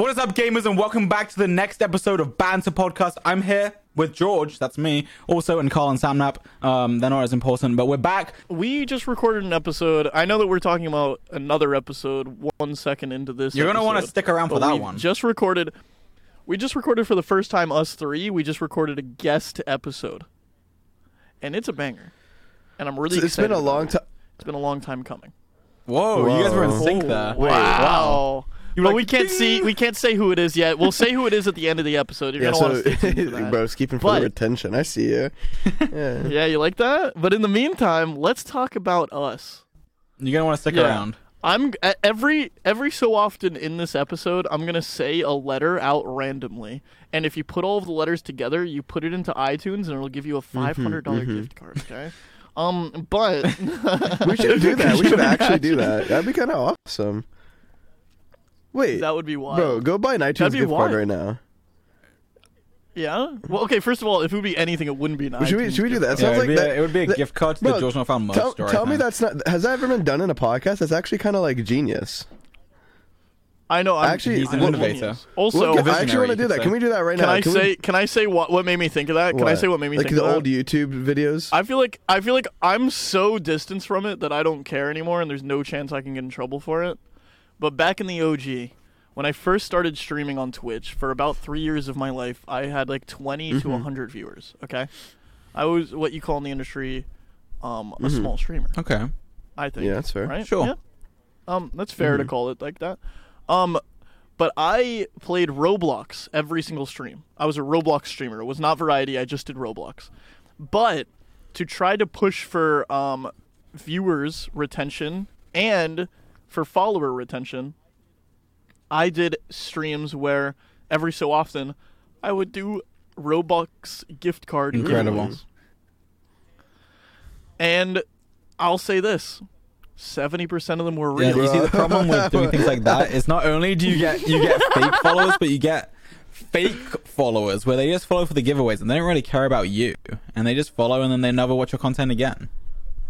What is up, gamers, and welcome back to the next episode of Banter Podcast. I'm here with George, that's me, also, and Karl and Sapnap. Um, they're not as important, but we're back. We just recorded an episode. I know that we're talking about another episode one second into this. You're gonna want to stick around for that one. Just recorded. We just recorded for the first time us three. We just recorded a guest episode, and it's a banger. And I'm really. it's been a long time. It's been a long time coming. Whoa, you guys were in sync there. Wait, wow. You but were we can't see. We can't say who it is yet. We'll say who it is at the end of the episode. You're Yeah, gonna want to stay tuned for that. bro, it's keeping for But- the retention. I see you. Yeah. Yeah, you like that? But in the meantime, let's talk about us. You're gonna want to stick Yeah. around. I'm every every so often in this episode, I'm gonna say a letter out randomly, and if you put all of the letters together, you put it into iTunes, and it'll give you a five hundred dollar gift card. Okay. Um, but We should do that. We should actually do that. That'd be kind of awesome. Wait, that would be wild. bro, go buy an iTunes That'd be gift card right now. Yeah. Well, okay. First of all, if it would be anything, it wouldn't be an Should we- should we do that? card. Sounds Yeah, it'd, like be that- a, it would be a that- gift card to Bro, the George Not Found merch Tell, store. Tell me that's not. Has that ever been done in a podcast? That's actually kind of like genius. I know. I'm, Actually, He's an I'm innovator. Also, Look, a I actually want to do that. could Can we do that right can now? I Can say? we, Can I say what what made me think of that? Can I say what made me like think the of that? old YouTube videos? I feel like I feel like I'm so distanced from it that I don't care anymore, and there's no chance I can get in trouble for it. But back in the OG, when I first started streaming on Twitch for about three years of my life, I had like 20 to Mm-hmm. 100 viewers. Okay, I was what you call in the industry um, a Mhm. small streamer. Okay. I think. Yeah, that's fair. Right? Sure. Yeah. Um, that's fair to Mhm. call it like that. Um, but I played Roblox every single stream. I was a Roblox streamer. It was not variety. I just did Roblox. But to try to push for um, viewers retention and for follower retention, I did streams where every so often I would do Roblox gift card Incredible. giveaways. And I'll say this. Seventy percent of them were real. Yeah, you see the problem with doing things like that is not only do you get you get fake followers, but you get fake followers where they just follow for the giveaways and they don't really care about you, and they just follow and then they never watch your content again,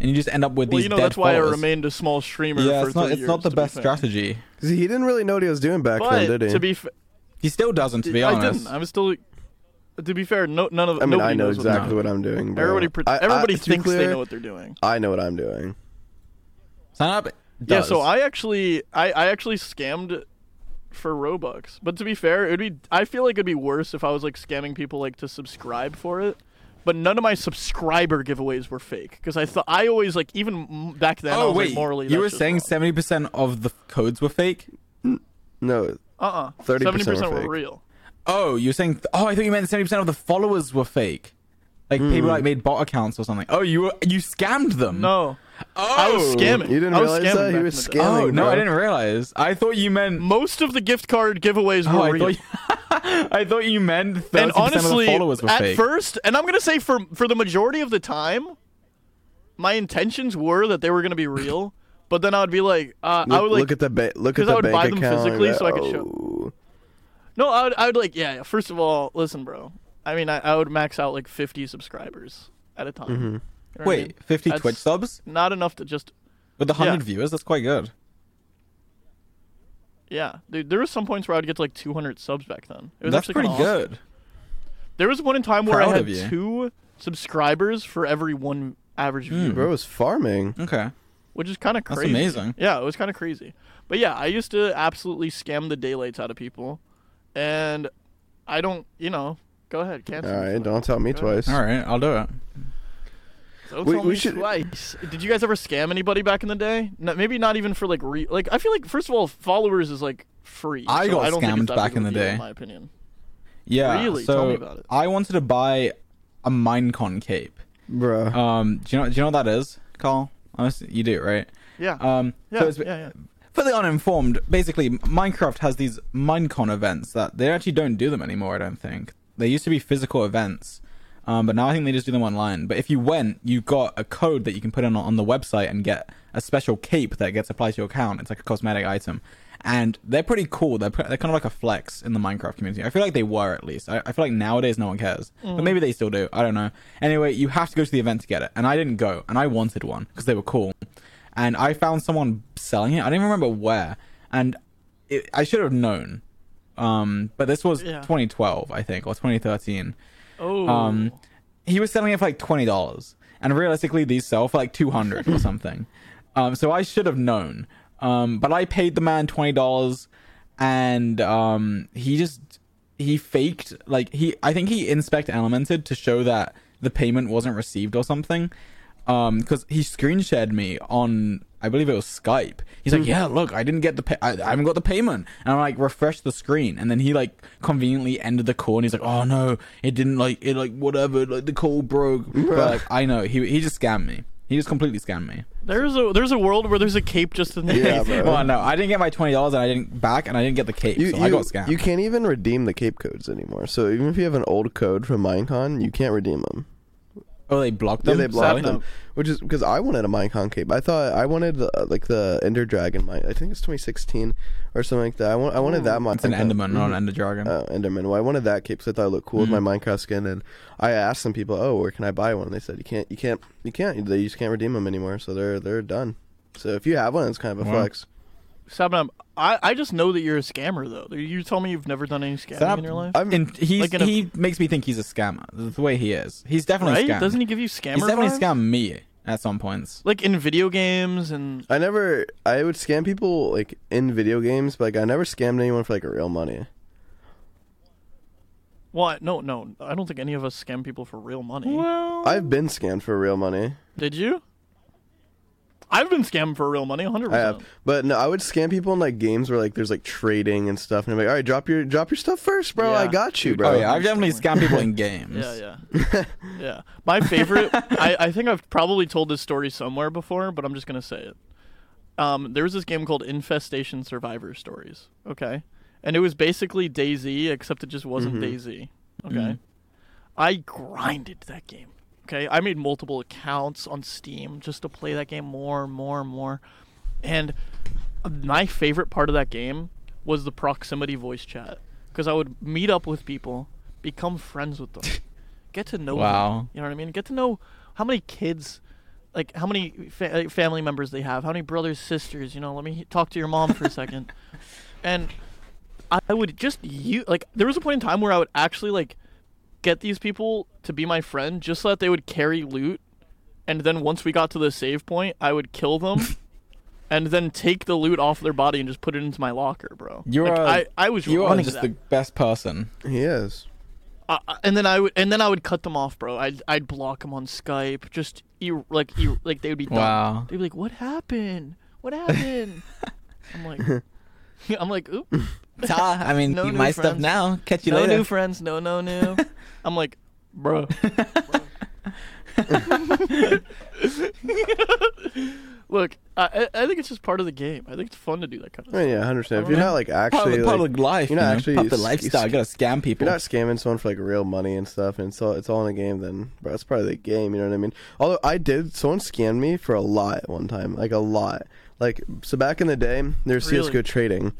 and you just end up with well, these you know dead that's why I remained a small streamer. yeah, for it's not three it's not years, the to be best fair. strategy. 'Cause he didn't really know what he was doing back But then, did he? to be, fa- He still doesn't, to be I honest. didn't. I'm still. To be fair, no, none of. I mean, nobody I know knows what exactly they're what. I'm doing. Bro. Everybody, pre- I- I- everybody to be thinks they clear, know what they're doing. I know what I'm doing. Sign up. Yeah, does. so I actually, I, I actually scammed for Robux. But to be fair, it'd be. I feel like it'd be worse if I was like scamming people like to subscribe for it. But none of my subscriber giveaways were fake because I thought I always like even back then. I Oh was, wait, like, morally, you were saying seventy percent of the codes were fake? No, Uh-uh. 30% were 70% were real. Oh, you're saying? oh, I thought you meant seventy percent of the followers were fake. Like people Hmm. like made bot accounts or something. Oh, you were, you scammed them. No, oh, I was scamming. You didn't I was realize scamming that? He back was the day. scamming. Oh no, bro. I didn't realize. I thought you meant. Most of the gift card giveaways were Oh, I real. thought, you, I thought you meant thirty and percent of the honestly, followers were at fake. first, and I'm gonna say for for the majority of the time, my intentions were that they were gonna be real. but then I would be like, uh, Look, I would like, look at the ba- look at 'cause I the would bank buy them account. physically like, so I could show- oh. no, I would, I would like, yeah, yeah. First of all, listen, bro. I mean, I, I would max out like 50 subscribers at a time. You know what I Wait, mean? fifty That's- Twitch subs Not enough to just, with a hundred Yeah. viewers. That's quite good. yeah, dude. There was some points where I'd get to like 200 subs back then. It was That's actually pretty awesome. good. There was one in time where Proud I had two subscribers for every one average Hmm. viewer. Bro was farming. Okay, which is kind of crazy. that's amazing. Yeah, it was kind of crazy. But yeah, I used to absolutely scam the daylights out of people, and I don't, you know, go ahead, All cancel. All right, don't tell me Go ahead. twice. All right, I'll do it. That. Don't We- tell we me should- twice. Did you guys ever scam anybody back in the day? No, maybe not even for like re. Like I feel like first of all, followers is like free. I so got I don't think scammed it's back in the deal, day. in my opinion. Yeah. Really? So Tell me about it. I wanted to buy a Minecon cape. Bro. Um, do you know? Do you know what that is, Karl? Honestly, you do, right? Yeah. Um, yeah. so it's, yeah. Yeah. for the uninformed, basically, Minecraft has these Minecon events that they actually don't do them anymore. I don't think they used to be physical events, um, but now I think they just do them online. But if you went, you got a code that you can put in on, on the website and get a special cape that gets applied to your account. It's like a cosmetic item, and they're pretty cool. They're pre- they're kind of like a flex in the Minecraft community. I feel like they were at least. I, I feel like nowadays no one cares, but maybe they still do. I don't know. Anyway, you have to go to the event to get it, and I didn't go, and I wanted one because they were cool and I found someone selling it. I don't even remember where, and it, I should have known Um, but this was Yeah. 2012, I think, or 2013. Oh. Um, he was selling it for like twenty dollars, and realistically, these sell for like two hundred or something. Um, so I should have known. Um, but I paid the man twenty dollars, and um, he just he faked like he. I think he inspect elemented to show that the payment wasn't received or something. Um, because he screen shared me on, I believe it was Skype. He's like, hmm. "Yeah, look, I didn't get the, pay- I, I haven't got the payment," and I'm like, refresh the screen, and then he like conveniently ended the call, and he's like, "Oh no, it didn't like it like whatever, like the call broke." But like, I know he he just scammed me. He just completely scammed me. there's a there's a world where there's a cape just in the Yeah, name. bro. Well, no, I didn't get my twenty dollars, and I didn't back, and I didn't get the cape, You, so you, I got scammed. you can't even redeem the cape codes anymore. So even if you have an old code from Minecon, you can't redeem them. Oh, they blocked Yeah, them. they blocked Sorry? them. Which is because I wanted a Minecon cape. I thought I wanted uh, like the Ender Dragon. Mine. I think it's 2016 or something like that. I want. I wanted that. Mm. It's an Minecon- Enderman, not an mm-hmm. Ender Dragon. Oh, Enderman. Well, I wanted that cape because I thought it looked cool with my mm. Minecraft skin, and I asked some people, "Oh, where can I buy one?" And they said, "You can't, you can't, you can't. They just can't redeem them anymore. So they're they're done." So if you have one, it's kind of a Wow. flex. Sapnap, I, I just know that you're a scammer though. You tell me you've never done any scamming Sab- in your life, I'm, And he's, Like in a- he makes me think he's a scammer. The way he is, he's definitely right? scammed. Doesn't he give you scammer? He's definitely vibes? scammed me at some points. Like in video games and I never. I would scam people like in video games, but like I never scammed anyone for like real money. what? No, no. I don't think any of us scam people for real money. Well, I've been scammed for real money. Did you? I've been scammed for real money, 100%. But no, I would scam people in like games where like there's like trading and stuff, and I'm like, all right, drop your drop your stuff first, bro. I got you, bro. oh yeah, I've definitely scammed people in games. Yeah, yeah. yeah. My favorite, I, I think I've probably told this story somewhere before, but I'm just going to say it. Um, there was this game called Infestation Survivor Stories, okay? And it was basically DayZ, except it just wasn't DayZ, okay? Mhm. I grinded that game, okay? I made multiple accounts on Steam just to play that game more and more and more. And my favorite part of that game was the proximity voice chat because I would meet up with people, become friends with them, get to know them. Wow. You know what I mean? Get to know how many kids, like how many fa- uh, family members they have, how many brothers, sisters. You know, let me talk to your mom for a second. And I would just you like there was a point in time where I would actually like get these people to be my friend just so that they would carry loot, and then once we got to the save point, I would kill them. And then take the loot off their body and just put it into my locker, bro. You're like, a- I, I was You are just that. the best person. he is. Uh, and then I would, and then I would cut them off, bro. I'd, I'd block them on Skype. Just er, like, er, like they would be done. Wow. They'd be like, "What happened? What happened?" I'm like, I'm like, oop, Ta, I mean, No eat new my stuff now. Catch you no later. new friends, no, no new. I'm like, bro. Look, I, I I think it's just part of the game. I think it's fun to do that kind of oh, I mean, stuff. yeah, hundred percent. If you're don't not like part actually of the like, public life. you're you not know? actually part of the lifestyle. You gotta scam people. you're not scamming someone for like real money and stuff, and it's all it's all in a game, then bro, it's part of the game. You know what I mean? Although I did, someone scammed me for a lot one time, like a lot. Like so, back in the day, there's Really? CS:GO trading,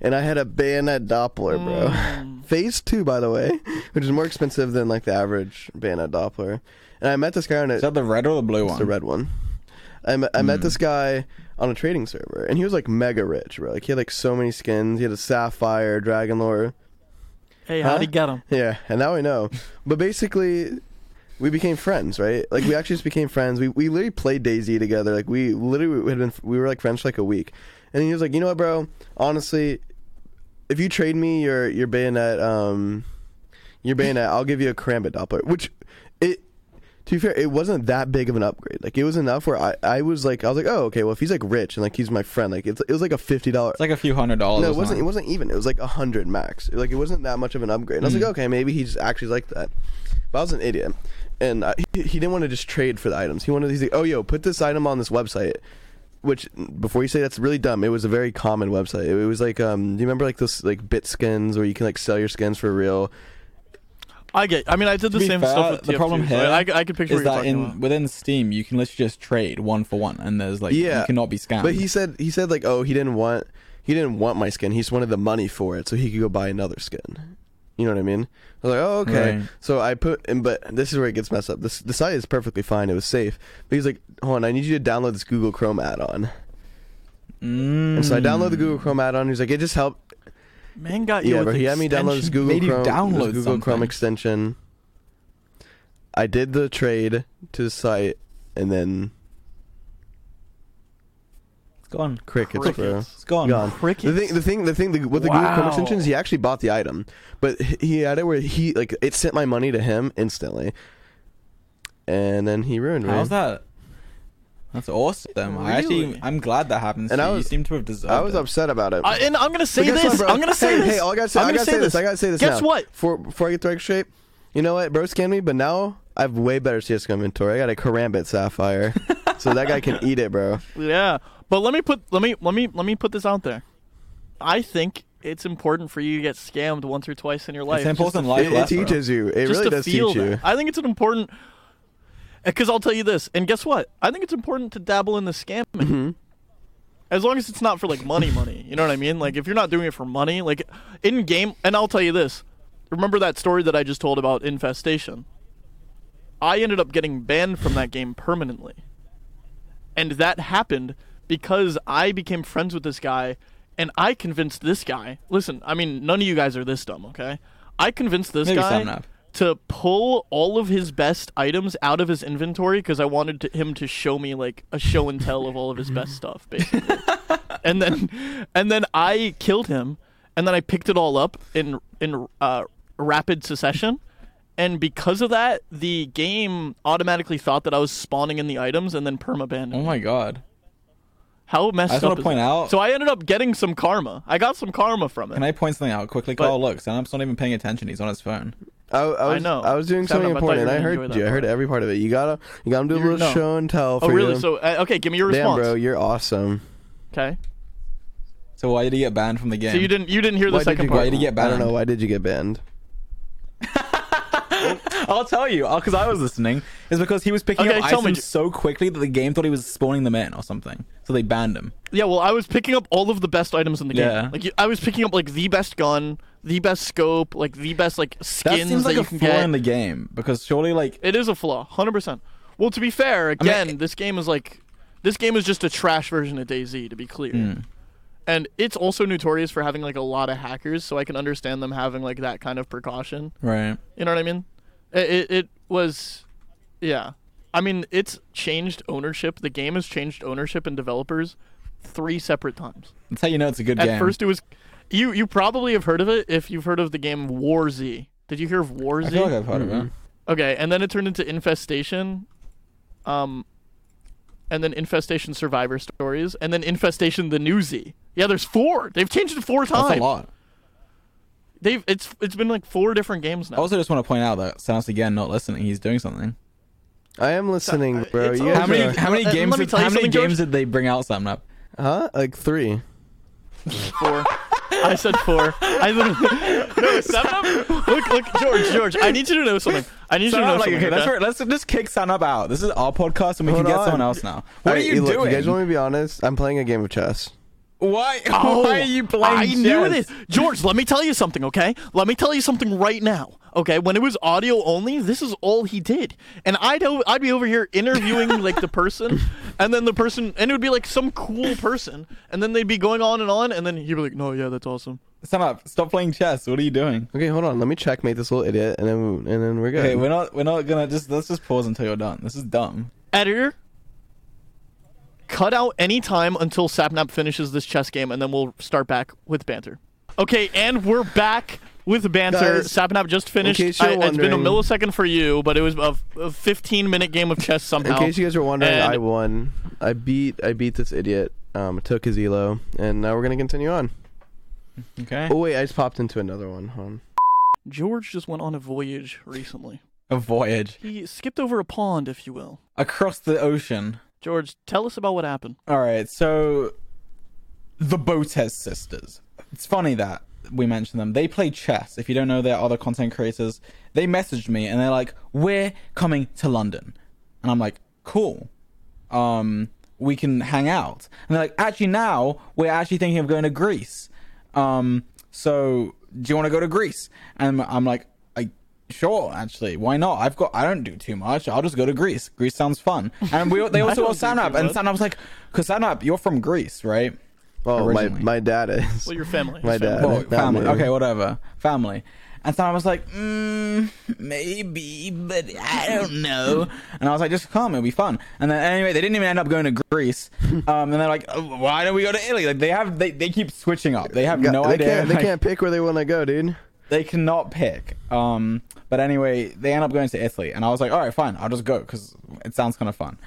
and I had a bayonet Doppler, bro. Mm. Phase two, by the way, which is more expensive than like the average bayonet Doppler. And I met this guy on a, Is that the red or the blue it's one? the red one. I met, I met Hmm. this guy on a trading server, and he was like mega rich, bro. Like he had like so many skins. He had a sapphire, dragon lore. Hey, Huh? how'd he get them? Yeah, and now I know. But basically, we became friends, right? Like we actually just became friends. We we literally played DayZ together. Like we literally had been we were like friends for like a week. And he was like, you know what, bro? Honestly, if you trade me your your bayonet, um, your bayonet, I'll give you a karambit doppler. Which it. To be fair, it wasn't that big of an upgrade. Like it was enough where I, I was like I was like oh okay well if he's like rich and like he's my friend like it's, it was like a fifty dollar It's like a few hundred dollars. no, it wasn't. It wasn't even. It was like a hundred max. Like it wasn't that much of an upgrade. And I was Mm. like, okay, maybe he's actually like that. But I was an idiot, and I, he, he didn't want to just trade for the items. He wanted. He's like, oh yo, put this item on this website. Which before you say that's really dumb, it was a very common website. It, was like, um, do you remember like this like bit skins where you can like sell your skins for real? I get. I mean, I did the same fair, stuff with the TF2, problem so here I, I could picture Is what you're that in about. within Steam you can literally just trade one for one, and there's like Yeah, you cannot be scammed. But he said he said like, oh, he didn't want he didn't want my skin. He just wanted the money for it so he could go buy another skin. You know what I mean? I was like, oh, okay. Right. So I put, and but this is where it gets messed up. This the site is perfectly fine. It was safe. But he's like, hold on, I need you to download this Google Chrome add-on. Mm. And so I download the Google Chrome add-on. He's like, it just helped. Man got you Yeah, but he had me download this. Google Chrome, this Google Chrome extension. I did the trade to the site, and then It's gone. crickets, bro. Crickets. It's gone. Gone. Crickets. The thing, the thing, the thing, the, with the Google Chrome Wow. extensions, he actually bought the item, but he- he had it where he like it sent my money to him instantly, and then he ruined me. How's that? That's awesome. I actually, Really? I'm glad that happens. And to I you. you was- seem to have deserved I was it. upset about it. I, and I'm gonna say But guess this. what, bro? I'm gonna say hey, this. Hey, all I gotta say, I'm I gonna gotta say this. I gotta say this. Guess now. what? Before before I get the record straight, you know what? Bro scammed me, but now I have way better CS:GO inventory. I got a Karambit Sapphire, so that guy can eat it, bro. Yeah, but let me put let me let me let me put this out there. I think it's important for you to get scammed once or twice in your life. It's an just important life It, it teaches you. It just really does feel teach you. that. I think it's an important. Because I'll tell you this, and guess what? I think it's important to dabble in the scamming. Mhm. As long as it's not for like money, money. You know what I mean? Like if you're not doing it for money, like in game. And I'll tell you this. Remember that story that I just told about infestation? I ended up getting banned from that game permanently. And that happened because I became friends with this guy and I convinced this guy. Listen, I mean, none of you guys are this dumb, okay? I convinced this Maybe guy to pull all of his best items out of his inventory because I wanted to, him to show me like a show and tell of all of his best stuff, basically. and then, and then I killed him, and then I picked it all up in in uh, rapid succession. And because of that, the game automatically thought that I was spawning in the items and then permabanned. Oh my god. How messed I just up wanna point it? out- So I ended up getting some karma. I got some karma from it. Can I point something out quickly? But- Karl, look, Sam's not even paying attention. He's on his phone. I, I, was, know. I was doing Sound something up, I important, and I heard you. that I heard every part of it. You gotta, you gotta do a little no. show and tell. oh for really? You. So uh, okay, give me your response. Damn, response. bro, you're awesome. Okay. So why did he get banned from the game? So you didn't you didn't hear the Why second you part? Why did he get banned? I don't know. Why did you get banned? I'll tell you, because I was listening. Is because he was picking Okay, up tell me. items so quickly that the game thought he was spawning them in or something. So they banned him. Yeah, well, I was picking up all of the best items in the game. Yeah. Like I was picking up like the best gun, the best scope, like the best like skins That seems like you a can flaw get. in the game because surely, like, It is a flaw, hundred percent. Well, to be fair, again, this game is like, this game is just a trash version of DayZ, to be clear. hmm. And it's also notorious for having like a lot of hackers, so I can understand them having like that kind of precaution. right? You know what I mean? It, it, it was, yeah. I mean, it's changed ownership. The game has changed ownership and developers three separate times. That's how you know it's a good At game. first, it was you. You probably have heard of it if you've heard of the game War Z. Did you hear of War I Z? feel like I've heard of Mhm. it. okay, and then it turned into Infestation, um, and then Infestation Survivor Stories, and then Infestation the New Z. Yeah, there's four. They've changed it four times. That's a lot. They've it's it's been like four different games now. I also just want to point out that Sam's again not listening. He's doing something. I am listening, uh, bro. it's You all- guys How many? are- How many Let- games? let me Did, tell you how many something, George. games did they bring out? Sapnap. Huh? Like three. four. I said four. I literally no seven. Look, look, George, George. I need you to know something. I need you to know like, something. okay, let's, okay? let's just kick Sapnap out. This is our podcast, and we Hold can get on. someone else now. What Alright, are you look, doing? You guys want me to be honest? I'm playing a game of chess. Why? Oh, why are you playing? I knew this. George, let me tell you something, okay? Let me tell you something right now. Okay, when it was audio only, this is all he did. And I'd o- I'd be over here interviewing like the person, and then the person and it would be like some cool person, and then they'd be going on and on, and then he'd be like, "No, yeah, that's awesome." Sapnap. Stop playing chess. What are you doing? Okay, hold on. Let me checkmate this little idiot, and then and then we're good. Okay, we're not. We're not gonna just. Let's just pause until you're done. This is dumb. Editor, cut out any time until Sapnap finishes this chess game, and then we'll start back with banter. Okay, and we're back with banter. Guys, Sapnap just finished. case you're I- it's been a millisecond for you, but it was a, a 15 minute game of chess somehow. In case you guys were wondering, And- I won. I beat I beat this idiot. Um, took his elo, and now we're gonna continue on. Okay. Oh wait, I just popped into another one. Hold on. George just went on a voyage recently. A voyage He skipped over a pond, if you will. across the ocean. George, tell us about what happened. All right, so the Botez sisters. It's funny that we mentioned them. They play chess. If you don't know, they're other content creators. They messaged me and they're like, "We're coming to London," and I'm like, "Cool. Um, we can hang out." And they're like, "Actually, now we're actually thinking of going to Greece. Um, so do you want to go to Greece?" And I'm like. Sure, actually, why not? I've got. I don't do too much. I'll just go to Greece. Greece sounds fun. And we they also don't got Sapnap, and much. Sapnap was like, "Cause Sapnap, you're from Greece, right?" Oh, my originally. my dad is. Well, your family. My dad. Well, not family. Okay, whatever. Family. And so I was like, mm, maybe, but I don't know. And I was like, just come, it'll be fun. And then anyway, they didn't even end up going to Greece. Um, and they're like, oh, why don't we go to Italy? Like they have, they, they keep switching up. They have Got- no they idea. Can't, they Like, can't pick where they want to go, dude. They cannot pick. Um, but anyway, they end up going to Italy, and I was like, all right, fine, I'll just go because it sounds kind of fun.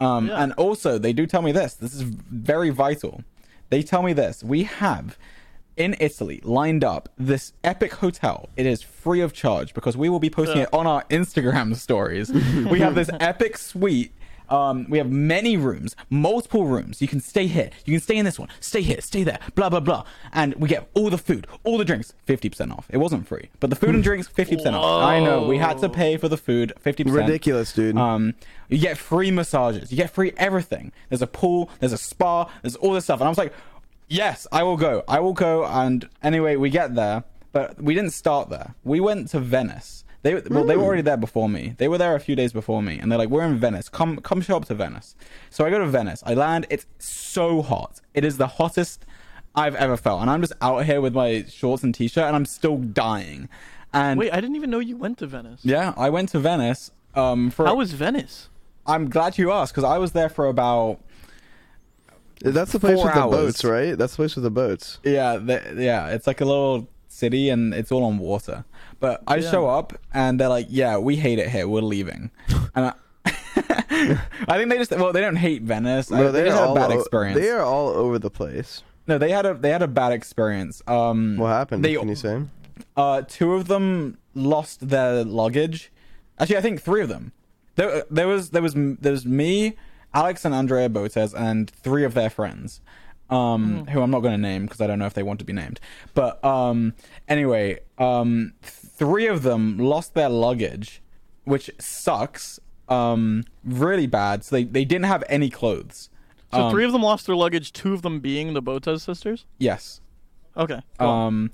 Um, Yeah. and also they do tell me this. This is very vital. They tell me this. We have in Italy lined up this epic hotel. It is free of charge because we will be posting Yeah. it on our Instagram stories. we have this epic suite. Um, we have many rooms, multiple rooms. You can stay here. You can stay in this one. Stay here. Stay there. Blah blah blah. And we get all the food, all the drinks, fifty percent off. It wasn't free, but the food and drinks, fifty percent off. I know we had to pay for the food, fifty percent. Ridiculous, dude. Um, you get free massages. You get free everything. There's a pool. There's a spa. There's all this stuff. And I was like, yes, I will go. I will go. And anyway, we get there, but we didn't start there. We went to Venice. They well, they were already there before me. They were there a few days before me, and they're like, "We're in Venice. Come, come, show up to Venice." So I go to Venice. I land. It's so hot. It is the hottest I've ever felt, and I'm just out here with my shorts and t-shirt, and I'm still dying. And Wait, I didn't even know you went to Venice. yeah, I went to Venice. Um, for How was Venice? I'm glad you asked because I was there for about That's the place four with the boats, right? That's the place with the boats. yeah, the, yeah. It's like a little city and it's all on water. But I Yeah. show up and they're like, "Yeah, we hate it here. We're leaving." And I, I think they just well, they don't hate Venice. I- they they just are had a all bad o- experience. They are all over the place. No, they had a they had a bad experience. Um, What happened? They- Can you say? uh, two of them lost their luggage. Actually, I think three of them. There, there was there was there was me, Alex, and Andrea Botez, and three of their friends, um, who I'm not going to name because I don't know if they want to be named. But um, anyway, um, three of them lost their luggage, which sucks. Um, really bad. So they they didn't have any clothes. So Um, three of them lost their luggage. Two of them being the Botez sisters. Yes. Okay. go on. um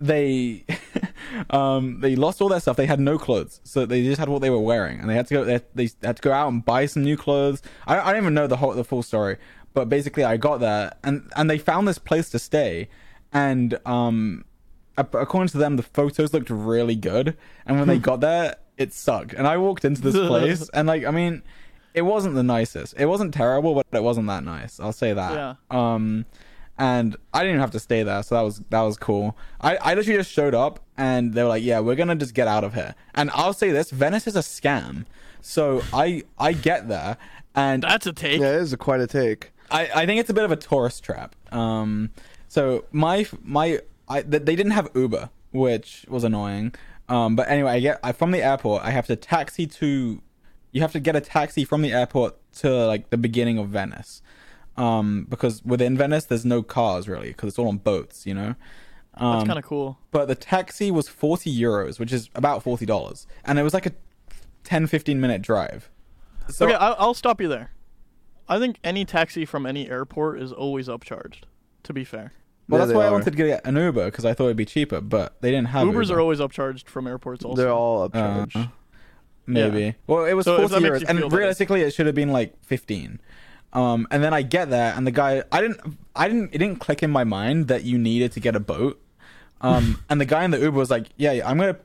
they um they lost all their stuff they had no clothes so they just had what they were wearing and they had to go they, they had to go out and buy some new clothes i, I don't even know the whole the full story but basically i got there and and they found this place to stay and um according to them the photos looked really good and when they got there it sucked and i walked into this place and like i mean it wasn't the nicest it wasn't terrible but it wasn't that nice i'll say that Yeah. um and I didn't even have to stay there, so that was that was cool. I, I literally just showed up, and they were like, "Yeah, we're gonna just get out of here." And I'll say this: Venice is a scam. So I I get there, and That's a take. Yeah, it is a, quite a take. I, I think it's a bit of a tourist trap. Um, so my my I th- they didn't have Uber, which was annoying. Um, but anyway, I get I, from the airport. I have to taxi to. You have to get a taxi from the airport to like the beginning of Venice, um, because within Venice there's no cars really because it's all on boats. You know. Um, That's kind of cool. but the taxi was 40 euros which is about $40 and it was like a 10 15 minute drive so okay, I, I'll stop you there. I think any taxi from any airport is always upcharged. To be fair, well Yeah, that's they why i are. wanted to get an uber because i thought it'd be cheaper but they didn't have Ubers Uber. are always upcharged from airports. Also, They're all Uh, upcharged. maybe Yeah. well it was So if 40 that makes euros you and feel better. realistically it should have been like 15 um and then i get there and the guy i didn't i didn't it didn't click in my mind that you needed to get a boat um and the guy in the uber was like yeah i'm gonna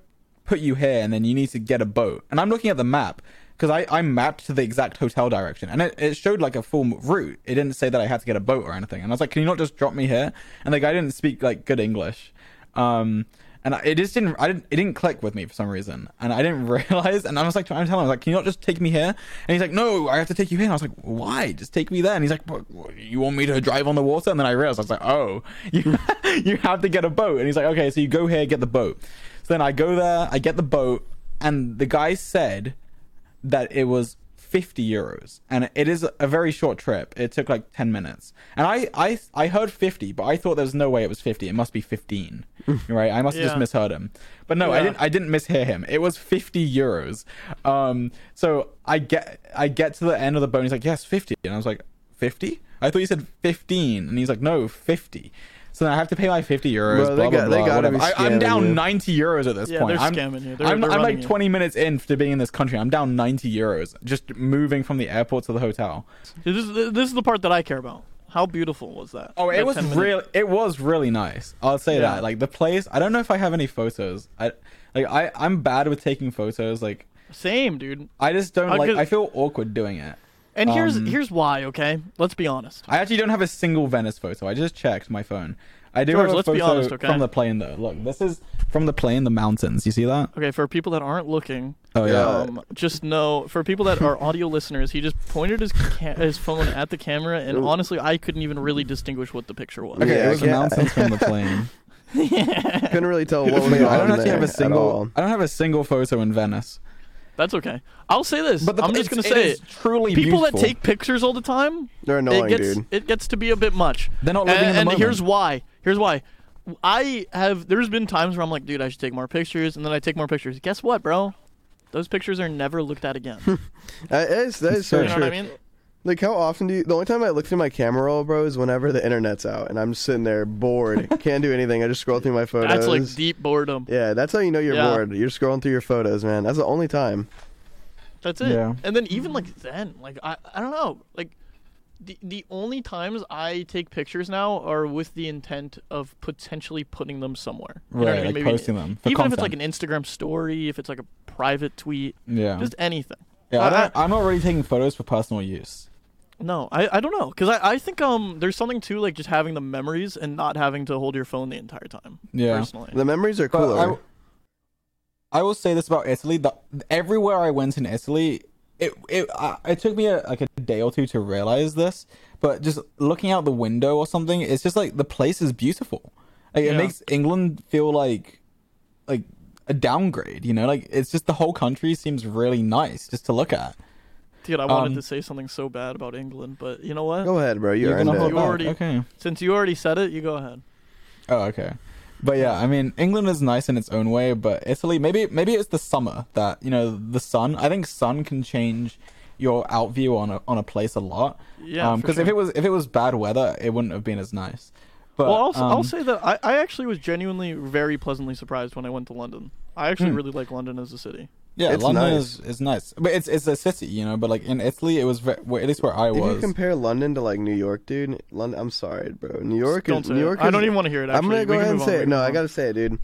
put you here and then you need to get a boat and i'm looking at the map because I, I mapped to the exact hotel direction and it, it showed like a full route. It didn't say that i had to get a boat or anything. And i was like can you not just drop me here? And the guy didn't speak like good english. Um and I, it just didn't i didn't it didn't click with me for some reason. And i didn't realize and i was like trying to tell him I was like can you not just take me here? And he's like no i have to take you here. And i was like why? Just take me there. And he's like "But, what, you want me to drive on the water? And then i realized i was like oh you, you have to get a boat. And he's like okay so you go here get the boat. So then i go there i get the boat and the guy said that it was 50 euros. And it is a very short trip. It took like 10 minutes. And i i i heard 50 but i thought there was no way it was 50 it must be 15 right? I must have just misheard him. But no i didn't i didn't mishear him. It was 50 euros. Um so i get i get to the end of the bone he's like yes 50 and i was like 50 i thought you said 15 and he's like no 50 so then I have to pay my 50 euros. Bro, blah, blah, got- they blah, gotta whatever. I, I'm down you. 90 euros at this Yeah, point. they're I'm, scamming you. They're- I'm, they're I'm like running you. 20 minutes in to being in this country. I'm down 90 euros just moving from the airport to the hotel. this is this is the part that I care about. How beautiful was that? Oh, it That was really, it was really nice. I'll say Yeah. that. Like the place, I don't know if I have any photos. I like I I'm bad with taking photos. Like Same, dude. I just don't I'll like. I feel awkward doing it. And here's Um, here's why. Okay, let's be honest. I actually don't have a single Venice photo. I just checked my phone. I do George, have a let's be photo honest, okay? from the plane though. Look, this is from the plane, the mountains. You see that? Okay, for people that aren't looking, Oh yeah. Yeah. um, just know for people that are audio listeners, he just pointed his ca- his phone at the camera, and Ooh. honestly, I couldn't even really distinguish what the picture was. Okay, Yeah, it was the I can't- mountains from the plane. yeah. Couldn't really tell what was Wait, going I don't actually have a single. I don't have a single photo in Venice. That's okay. I'll say this. But the, I'm just gonna say it it. is truly People beautiful. that take pictures all the time, They're annoying, it gets dude. it gets to be a bit much. They're not living and, in the and moment. here's why. Here's why. I have. There's been times where I'm like, dude, I should take more pictures, and then I take more pictures. Guess what, bro? Those pictures are never looked at again. That is, that is It's so true. you know true. what I mean? Like, how often do you? The only time I look through my camera roll, bro, is whenever the internet's out and I'm just sitting there bored, can't do anything. I just scroll through my photos. That's like deep boredom. yeah, that's how you know you're Yeah. bored. You're scrolling through your photos, man. That's the only time. That's it. Yeah. And then even like then, like I, I don't know, like the the only times I take pictures now are with the intent of potentially putting them somewhere. You know what right, I mean? like Maybe- posting them for even content. if it's like an Instagram story, if it's like a private tweet, yeah. just anything. yeah, I I- don't, I'm not really taking photos for personal use. No, I, I don't know, cause I, I think um there's something to like just having the memories and not having to hold your phone the entire time. Yeah. Personally. The memories are But cooler. I, I will say this about Italy: that everywhere I went in Italy, it it uh, it took me a, like a day or two to realize this. But just looking out the window or something, it's just like the place is beautiful. Like it makes England feel like like a downgrade. You know, like it's just the whole country seems really nice just to look at. Dude, I wanted um, to say something so bad about England, but you know what? Go ahead, bro. You You're gonna hold You already- okay. Since you already said it, you go ahead. Oh, okay. But yeah, I mean, England is nice in its own way, but Italy, maybe maybe it's the summer that you know the sun. I think sun can change your out view on a on a place a lot. Yeah, for because sure. if it was if it was bad weather, it wouldn't have been as nice. But well, I'll, s- I'll um, say that I, I actually was genuinely very pleasantly surprised when I went to London. I actually Hmm. really like London as a city. Yeah, It's London nice. is is nice, but it's it's a city, you know. But like in Italy, it was ve- well, at least where I was. If you compare London to like New York, dude, London. I'm sorry, bro. New York Don't is New it. York. I don't even want to hear it. Actually. I'm gonna go can ahead and move on, say it. No, move I gotta say it, dude.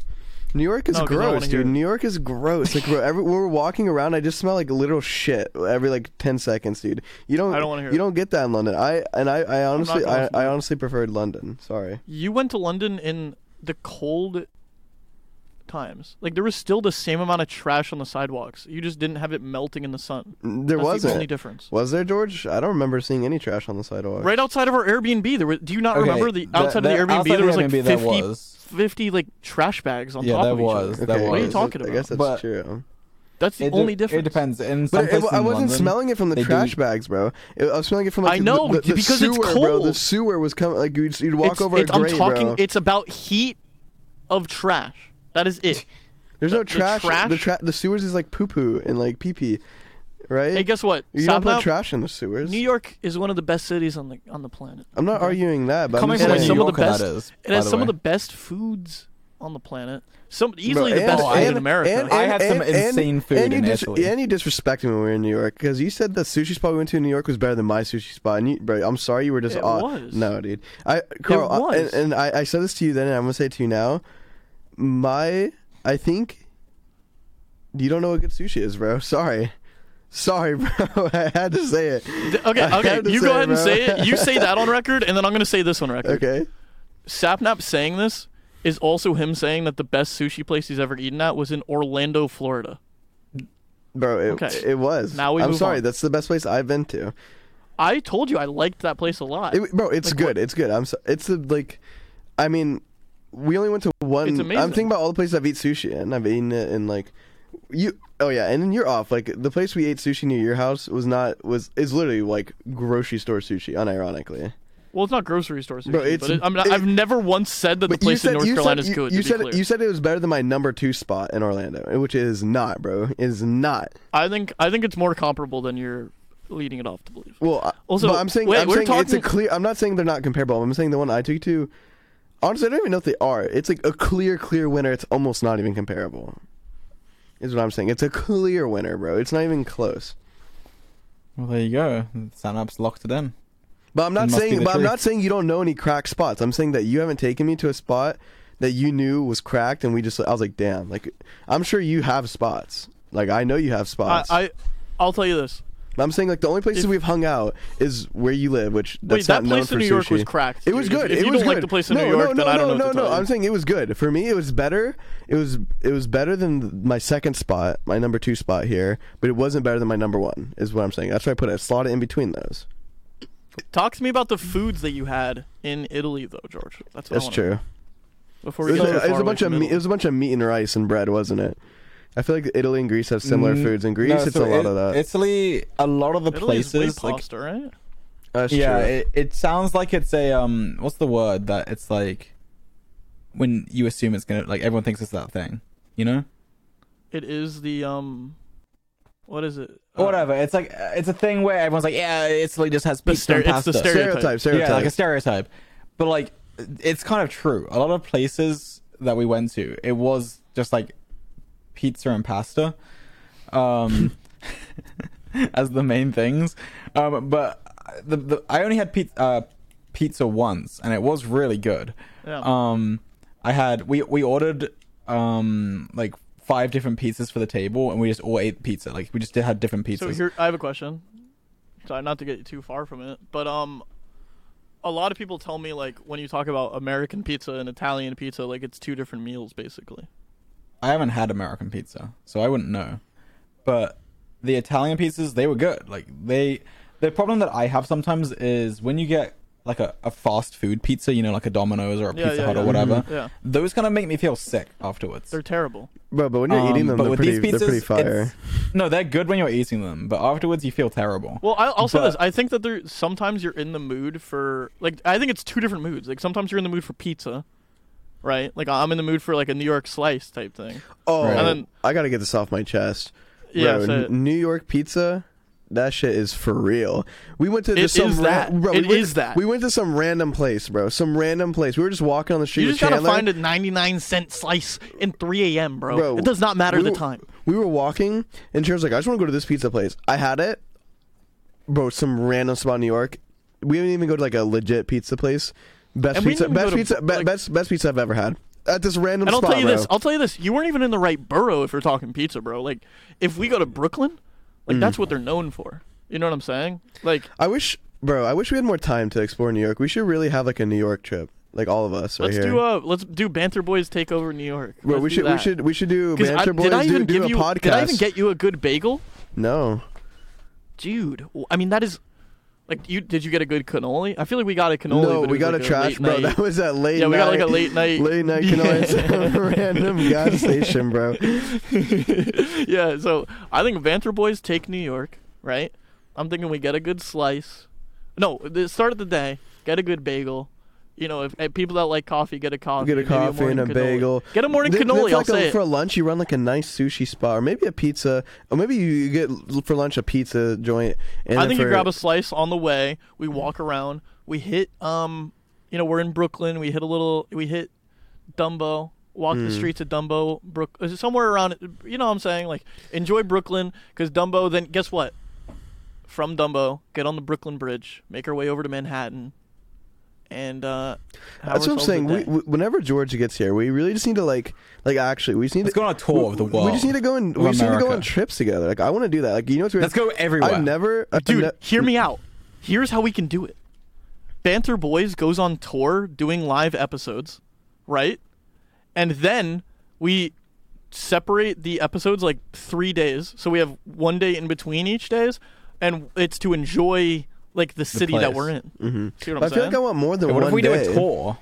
New York is No, 'cause gross, dude. New York is gross. Like, bro, every, when we're walking around, I just smell like literal shit every like ten seconds, dude. You don't. I don't wanna hear You it. don't get that in London. I and I, I honestly, I, I honestly preferred London. Sorry. You went to London in the cold times. Like there was still the same amount of trash on the sidewalks. You just didn't have it melting in the sun. Mm, there That's wasn't. the only difference. Was there, George? I don't remember seeing any trash on the sidewalk. Right outside of our Airbnb, there was. Do you not Okay, remember the the- outside the- of the Airbnb? there was the like Airbnb, 50, was. 50 like trash bags on Yeah, top there of each was, other. there Okay, What are you talking about? I guess that's But- true. That's the It only de- difference. It depends. In some But it, places I in wasn't London, smelling it from the they do- trash bags, bro. It, I was smelling it from like I the- know, the, the, because it's cold. bro. The sewer was coming like you'd, you'd walk It's- over it's- a grate, I'm talking. bro. It's about heat of trash. That is it. There's the- no the trash. The trash- tra- the sewers is like poo poo and like pee pee, right? Hey, guess what? you don't put Sapnap, trash in the sewers. New York is one of the best cities on the on the planet. I'm not Okay? arguing that, but Coming I'm It from has New some saying, of the best. that is. It has some way. of the best foods on the planet. Some easily Bro, the best and- food in America. and- I had some and- and- insane food and you in dis- Italy. And you disrespected me when we were in New York because you said the sushi spot we went to in New York was better than my sushi spot. And you, bro, I'm sorry you were just It odd. was. No, dude. I Karl, I- was. and, and I, I said this to you then, and I'm gonna say it to you now. My, I think you don't know what good sushi is, bro. Sorry. Sorry, bro. I had to say it. Okay, okay. You go it, ahead and say it. You say that on record, and then I'm gonna say this on record. Okay. Sapnap saying this is also him saying that the best sushi place he's ever eaten at was in Orlando, Florida. Bro, it, Okay. it was. Now we I'm sorry. on. That's the best place I've been to. I told you I liked that place a lot. It, bro, it's Like good. what- It's good. I'm. So, it's a, like, I mean, we only went to one. It's I'm thinking about all the places I've eaten sushi and I've eaten it in like, you. Oh yeah, and then you're off. Like the place we ate sushi near your house was not was is literally like grocery store sushi. Unironically, well, it's not grocery store sushi, Bro, it's- but it, I'm not, it- I've never once said that the place in North Carolina said is good. you, you said clear. you said it was better than my number two spot in Orlando, which is not, bro. It is not. I think I think it's more comparable than you're leading it off to believe. Well, Also, I'm saying wait, I'm we're saying it's a clear. I'm not saying they're not comparable. I'm saying the one I took you to. Honestly, I don't even know if they are. It's like a clear, clear winner. It's almost not even comparable. Is what I'm saying. It's a clear winner, bro. It's not even close. Well, there you go. Sapnap's locked it in. But I'm not saying. the But I'm not saying you don't know any cracked spots. I'm saying that you haven't taken me to a spot that you knew was cracked, and we just. I was like, damn. Like, I'm sure you have spots. Like, I know you have I, spots. I I'll tell you this. I'm saying like the only places If- we've hung out is where you live, which Wait, that not known place for in New York sushi. was cracked. It was dude. If- good. If, it you was don't good. like the place in no, New York, no, then no, I don't no, know no, what to no. tell you. I'm saying it was good for me. It was better. It was it was better than my second spot, my number two spot here, but it wasn't better than my number one. Is what I'm saying. That's why I put it. Slot it in between those. Talk to me about the foods that you had in Italy, though, George. That's what I That's wanna- true. Before It we was, get a, too it far was a away bunch of from meat. It Italy. was a bunch of meat and rice and bread, wasn't it? I feel like Italy and Greece have similar Mm, foods. In Greece, No, it's so a lot it- of that. Italy, a lot of the Italy is places, like pasta, right? That's yeah, true. it, it sounds like it's a um, what's the word that it's like when you assume it's gonna like everyone thinks it's that thing, you know? It is the um, what is it? Or Uh, whatever. It's like uh, it's a thing where everyone's like, yeah, Italy just has The pizza stere- and it's the stereotype. stereotype. Stereotype. Yeah, like a stereotype. But like, it's kind of true. A lot of places that we went to, it was just like pizza and pasta, um, as the main things. Um, but the, the I only had pizza uh, pizza once, and it was really good. Yeah. Um, I had we we ordered um like five different pizzas for the table, and we just all ate pizza. Like we just did had different pizzas. So here, I have a question. Sorry, not to get you too far from it, but um, a lot of people tell me like when you talk about American pizza and Italian pizza, like it's two different meals basically. I haven't had American pizza, so I wouldn't know. But the Italian pizzas, they were good. Like they, the problem that I have sometimes is when you get like a, a fast food pizza, you know, like a Domino's or a Yeah, Pizza yeah, Hut yeah. or whatever. Yeah, Those kind of make me feel sick afterwards. they're terrible. Bro, but when you're eating them, Um, but they're with pretty, these they're pretty pizzas, fire. it's- No, they're good when you're eating them, but afterwards you feel terrible. Well, I, I'll say But- this: I think that there sometimes you're in the mood for like I think it's two different moods. Like sometimes you're in the mood for pizza, right? Like I'm in the mood for like a New York slice type thing. Oh. And then- I gotta get this off my chest. Yeah, Bro, so New York pizza. That shit is for real. We went to It just some is ra- that. bro. It we is that. We went to some random place, bro. Some random place. We were just walking on the street you just gotta Chandler. find a 99 cent slice in 3 a.m., bro. Bro, It does not matter we the were- time. We were walking, and she was like, "I just want to go to this pizza place." I had it, bro. Some random spot in New York. We didn't even go to like a legit pizza place. Best pizza, best to, pizza, be- like- best best pizza I've ever had. At this random And I'll spot, tell you bro. this. I'll tell you this. You weren't even in the right borough if you're talking pizza, bro. Like, if we go to Brooklyn, like that's mm. what they're known for. You know what I'm saying? Like, I wish, bro. I wish we had more time to explore New York. We should really have like a New York trip, like all of us right let's here. do a let's do Banter Boys take over New York. Bro, Let's we should we should we should do 'Cause I- banter boys. did I even do, give do a you? podcast. Did I even get you a good bagel, no. dude? I mean, that is like you. Did you get a good cannoli? I feel like we got a cannoli. no, we got like a trash, bro. night- That was at late. yeah, we got like a late night. late night cannoli at some random gas station, bro. yeah, so I think Banter Boys take New York, right? I'm thinking we get a good slice. No, the start of the day, get a good bagel. You know, if, if people that like coffee get a coffee, Get a coffee morning and a cannoli. bagel. Get a morning Then- then cannoli. for I'll like a-. For lunch, you run like a nice sushi spot, or maybe a pizza, or maybe you get for lunch a pizza joint. And I then think you grab a slice on the way. We walk around. We hit um, you know, we're in Brooklyn. We hit a little. We hit Dumbo. Walk Hmm. the streets of Dumbo, Brook, somewhere around. You know what I'm saying? Like enjoy Brooklyn because Dumbo. Then guess what? From Dumbo, get on the Brooklyn Bridge, make our way over to Manhattan, and uh, That's what I'm saying. We, we, whenever George gets here, we really just need to like, like actually, we just need Let's to go on a tour of the world. We just need to go and we just need to go on trips together. Like I want to do that. Like you know what's weird? Let's go everywhere. I've never, I've Dude, ne- hear me out. Here's how we can do it. Banter Boys goes on tour doing live episodes, right? And then we separate the episodes like three days. So we have one day in between each days, and it's to enjoy like the city that we're in. Mhm. See what I'm I feel like I want more than Okay, what one if we day. do a tour?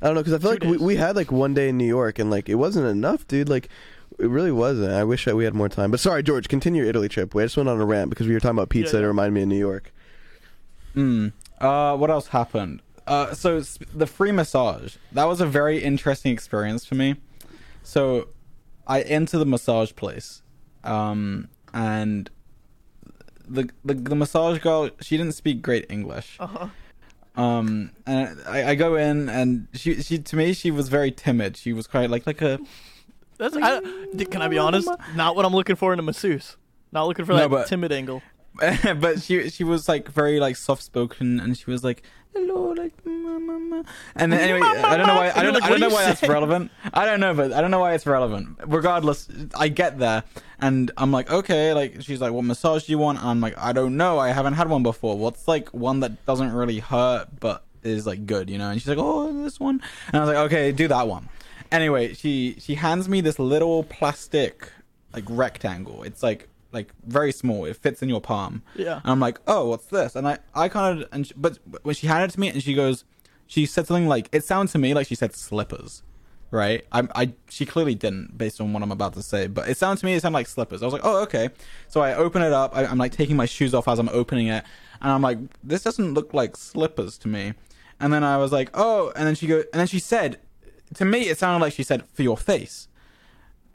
I don't know because I feel Two like we, days. we had like one day in New York and like it wasn't enough, dude. Like it really wasn't. I wish that we had more time. But sorry, George, continue your Italy trip. We just went on a rant because we were talking about pizza. Yeah, yeah. It reminded me of New York. Mm. Uh, what else happened? Uh, so sp- the free massage. That was a very interesting experience for me. So I enter the massage place, um, and the, the the massage girl she didn't speak great English. uh-huh. Um, and I, I go in and she she to me she was very timid. She was quite like like a That's I, can I be honest? Not what I'm looking for in a masseuse. Not looking for No, that but- timid angle. but she she was like very like soft spoken, and she was like hello, like mama. And then anyway, I don't know why. I don't, like, I don't know why that's relevant. I don't know, but I don't know why it's relevant. Regardless, I get there, and I'm like, okay, like she's like, what massage do you want? And I'm like, I don't know. I haven't had one before. What's like one that doesn't really hurt but is like good, you know? And she's like, oh, this one. And I was like, okay, do that one. Anyway, she she hands me this little plastic like rectangle. It's like like very small. It fits in your palm. Yeah. And I'm like, oh, what's this? And I I kind of and she, but when she handed it to me and she goes, she said something like it sounds to me like she said slippers. Right, I, I, she clearly didn't, based on what I'm about to say. But it sounded to me, it sounded like slippers. I was like, oh, okay. So I open it up. I, I'm like taking my shoes off as I'm opening it, and I'm like, this doesn't look like slippers to me. And then I was like, oh, and then she go, and then she said, to me, it sounded like she said for your face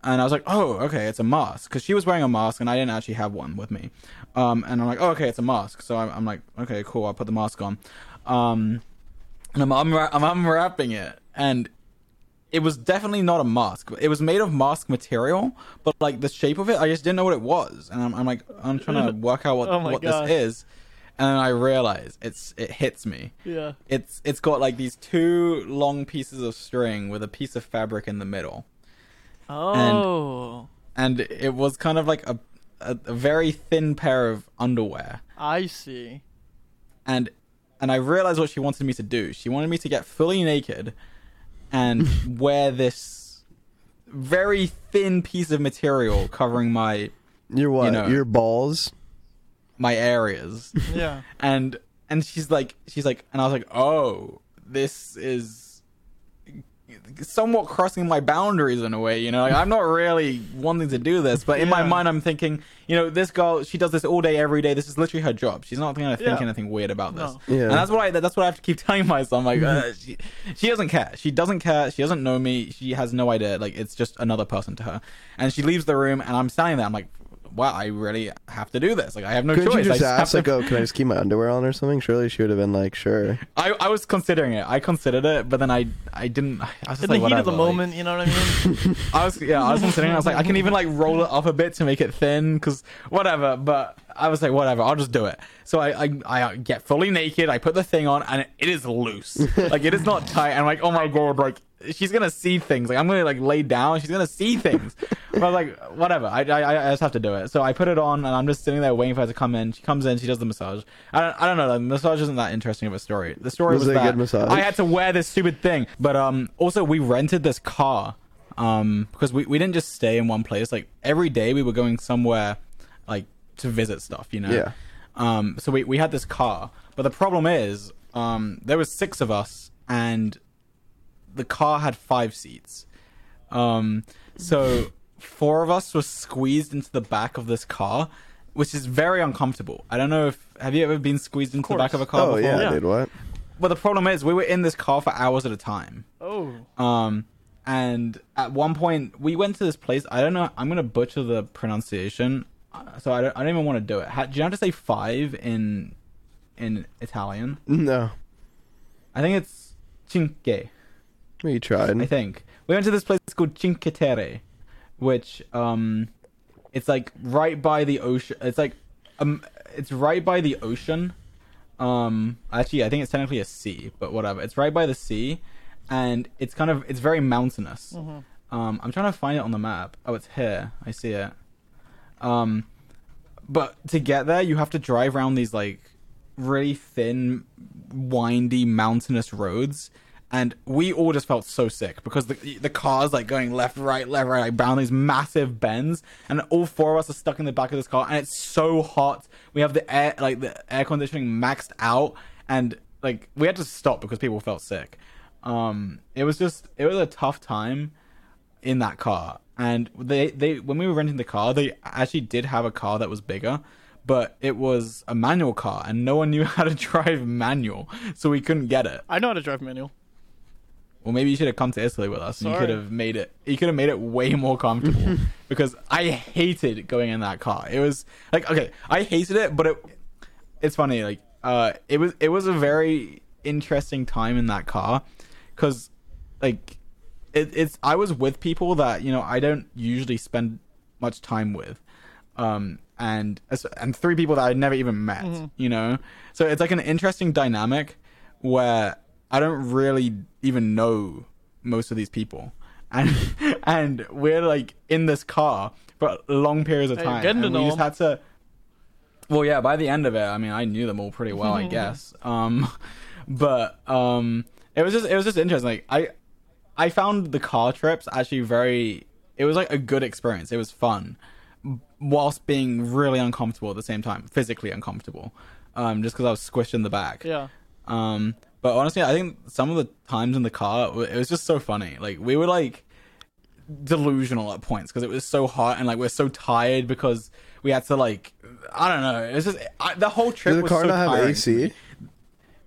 and I was like, "Oh, okay, it's a mask," because she was wearing a mask and I didn't actually have one with me. Um, and I'm like, "Oh, okay, it's a mask." So I'm, I'm like, "Okay, cool." I'll put the mask on, um, and I'm unwra- I'm unwrapping it, and it was definitely not a mask. It was made of mask material, but like the shape of it, I just didn't know what it was, and I'm, I'm like, I'm trying to work out what Oh what this is, and then I realize it's it hits me Yeah. it's it's got like these two long pieces of string with a piece of fabric in the middle Oh, and it was kind of like a, a, a very thin pair of underwear I see. and and i realized what she wanted me to do she wanted me to get fully naked and wear this very thin piece of material covering my Your what? know. Your balls? my areas Yeah. and and she's like she's like and i was like oh this is somewhat crossing my boundaries in a way you know? Like i'm not really wanting to do this but in my mind i'm thinking you know this girl she does this all day every day. This is literally her job. She's not going to think Yeah. anything weird about this. No. Yeah. and that's what i that's what i have to keep telling myself like uh, she, she doesn't care. She doesn't care. She doesn't know me. She has no idea. Like it's just another person to her. And she leaves the room and i'm standing there. I'm like wow i really have to do this like i have no Couldn't choice you I just have ask, to- like, oh, can I just keep my underwear on or something? Surely she would have been like, sure. I, I was considering it. I considered it, but then I I didn't. I was just In like, the heat of the whatever, like- moment, you know what I mean? I was yeah. I was considering. it. I was like, I can even like roll it up a bit to make it thin, because whatever. But I was like, whatever. I'll just do it. So I I, I get fully naked. I put the thing on, and it, it is loose. like it is not tight. And I'm like, oh my god, like she's gonna see things. Like I'm gonna like lay down. She's gonna see things. but I was like, whatever. I, I I just have to do it. So I put it on, and I'm just sitting there waiting for her to come in. She comes in. She does the massage. I don't I don't know. The massage isn't that interesting of a story. The story Was was, that? I had to wear this stupid thing. But um, also we rented this car um because we, we didn't just stay in one place. Like every day we were going somewhere like to visit stuff. You know. Yeah. Um. So we we had this car, but the problem is um there was six of us and the car had five seats. Um. So four of us were squeezed into the back of this car. Which is very uncomfortable. I don't know if have you ever been squeezed into the back of a car Oh, before? yeah, Yeah. dude, what? But the problem is, we were in this car for hours at a time. Oh. Um, and at one point, we went to this place. I don't know. I'm gonna butcher the pronunciation, uh, so I don't. I don't even want to do it. Ha, do you have to say five in in Italian? No. I think it's cinque. You tried. I think we went to this place called Cinque Terre, which um, it's like right by the ocean. It's like um, it's right by the ocean. Um, actually, I think it's technically a sea, but whatever. It's right by the sea, and it's kind of it's very mountainous. Um, I'm trying to find it on the map. Oh, it's here. I see it. Um, but to get there, you have to drive around these like really thin, windy, mountainous roads. And we all just felt so sick because the the cars like going left, right, left, right, like down these massive bends, and all four of us are stuck in the back of this car, and it's so hot. We have the air like the air conditioning maxed out, and like we had to stop because people felt sick. Um, it was just it was a tough time in that car and they they when we were renting the car they actually did have a car that was bigger but it was a manual car and no one knew how to drive manual so we couldn't get it I know how to drive manual. Well maybe you should have come to italy with us. And you could have made it you could have made it way more comfortable. Because i hated going in that car. It was like okay i hated it but it it's funny like uh it was it was a very interesting time in that car. Because like it, it's i was with people that you know i don't usually spend much time with. Um and and three people that I'd never even met. You know, so it's like an interesting dynamic where I don't really even know most of these people, and and we're like in this car for long periods of time, getting and we know just 'em. had to. Well, yeah. By the end of it, I mean, I knew them all pretty well, I guess. Um, but um, it was just it was just interesting. Like I, I found the car trips actually very. It was like a good experience. It was fun, whilst being really uncomfortable at the same time, physically uncomfortable. Um, just because I was squished in the back. Yeah. Um, but honestly, I think some of the times in the car, it was just so funny. Like we were like delusional at points because it was so hot and like we're so tired because we had to like I don't know. It's just I, the whole trip Did the was car so not have tiring to AC?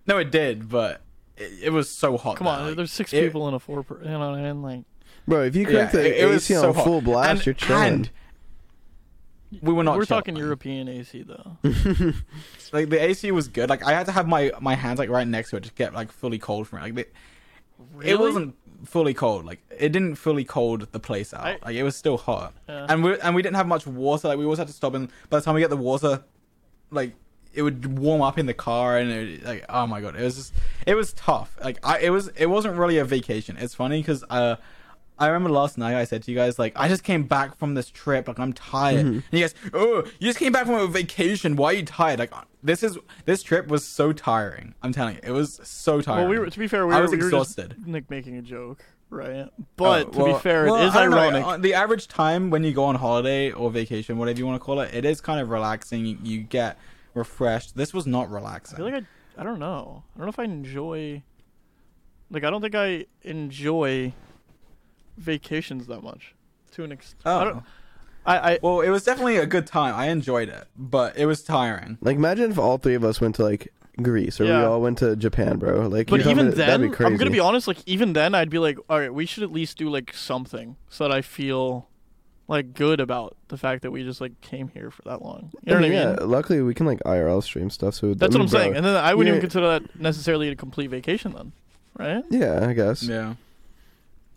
No, it did, but it, it was so hot. Come there, on, like, there's six it- people in a four. Per, you know what I mean? Like, Bro, if you Yeah, the it, it was AC so on hot. full blast, And- you're chilling. and we were not. we're chilling. talking European AC though. Like the AC was good. Like I had to have my my hands like right next to it to get like fully cold from it. Like the, Really? it wasn't fully cold. Like it didn't fully cold the place out. I- like it was still hot. Yeah. And we and we didn't have much water. Like we always had to stop. And by the time we get the water, like it would warm up in the car, and it, like oh my god, it was just it was tough. Like I it was it wasn't really a vacation. It's funny because uh. I remember last night I said to you guys like I just came back from this trip like I'm tired Mm-hmm. and you guys oh you just came back from a vacation why are you tired like this is this trip was so tiring I'm telling you it was so tiring Well, we were to be fair, we I were, was we were exhausted just like making a joke, right? But Oh, to be fair, well, it is I don't know, uh, The average time when you go on holiday or vacation, whatever you want to call it, it is kind of relaxing. You, you get refreshed. This was not relaxing. I feel like I, I don't know. I don't know if I enjoy. Like, I don't think I enjoy vacations that much. To an extent. Oh. I don't. oh. I, I Well, it was definitely a good time. I enjoyed it, but it was tiring. Like, imagine if all three of us went to like Greece or we all went to Japan, bro. Like, But you even me that- then, that'd be crazy. I'm gonna be honest. Like even then, I'd be like, all right, we should at least do like something so that I feel like good about the fact that we just like came here for that long. You know I what I mean, mean? yeah, luckily we can like IRL stream stuff. So That's I what I'm saying. And then I wouldn't even consider that necessarily a complete vacation then, right? yeah, I guess. Yeah.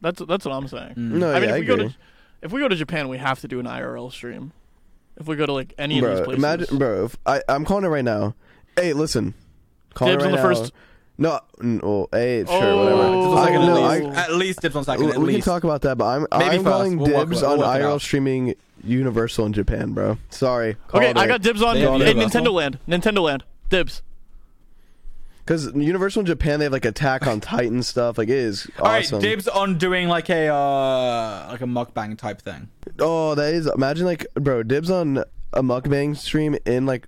That's that's what I'm saying. Mm. No, I mean, yeah, if I we go to if we go to Japan, we have to do an IRL stream. If we go to like any of bro, these places, imagine, bro. If I I'm calling it right now. Hey, listen. Call Dibs it on right the now. first- No, n- well, hey, sure, Oh, whatever. Dibs on I- second, no, at, I- least. at least dibs on second. we at we can talk about that, but I'm Maybe I'm first. calling We'll work dibs it- we'll on work it IRL out. streaming Universal in Japan, bro. Sorry. okay, called I it. got dibs on They hey, have Nintendo Land. Nintendo Land. Dibs. Because Universal in Japan, they have like Attack on Titan stuff. Like it is awesome. All right, awesome. dibs on doing like a uh like a mukbang type thing. oh, that is. Imagine like, bro, dibs on a mukbang stream in like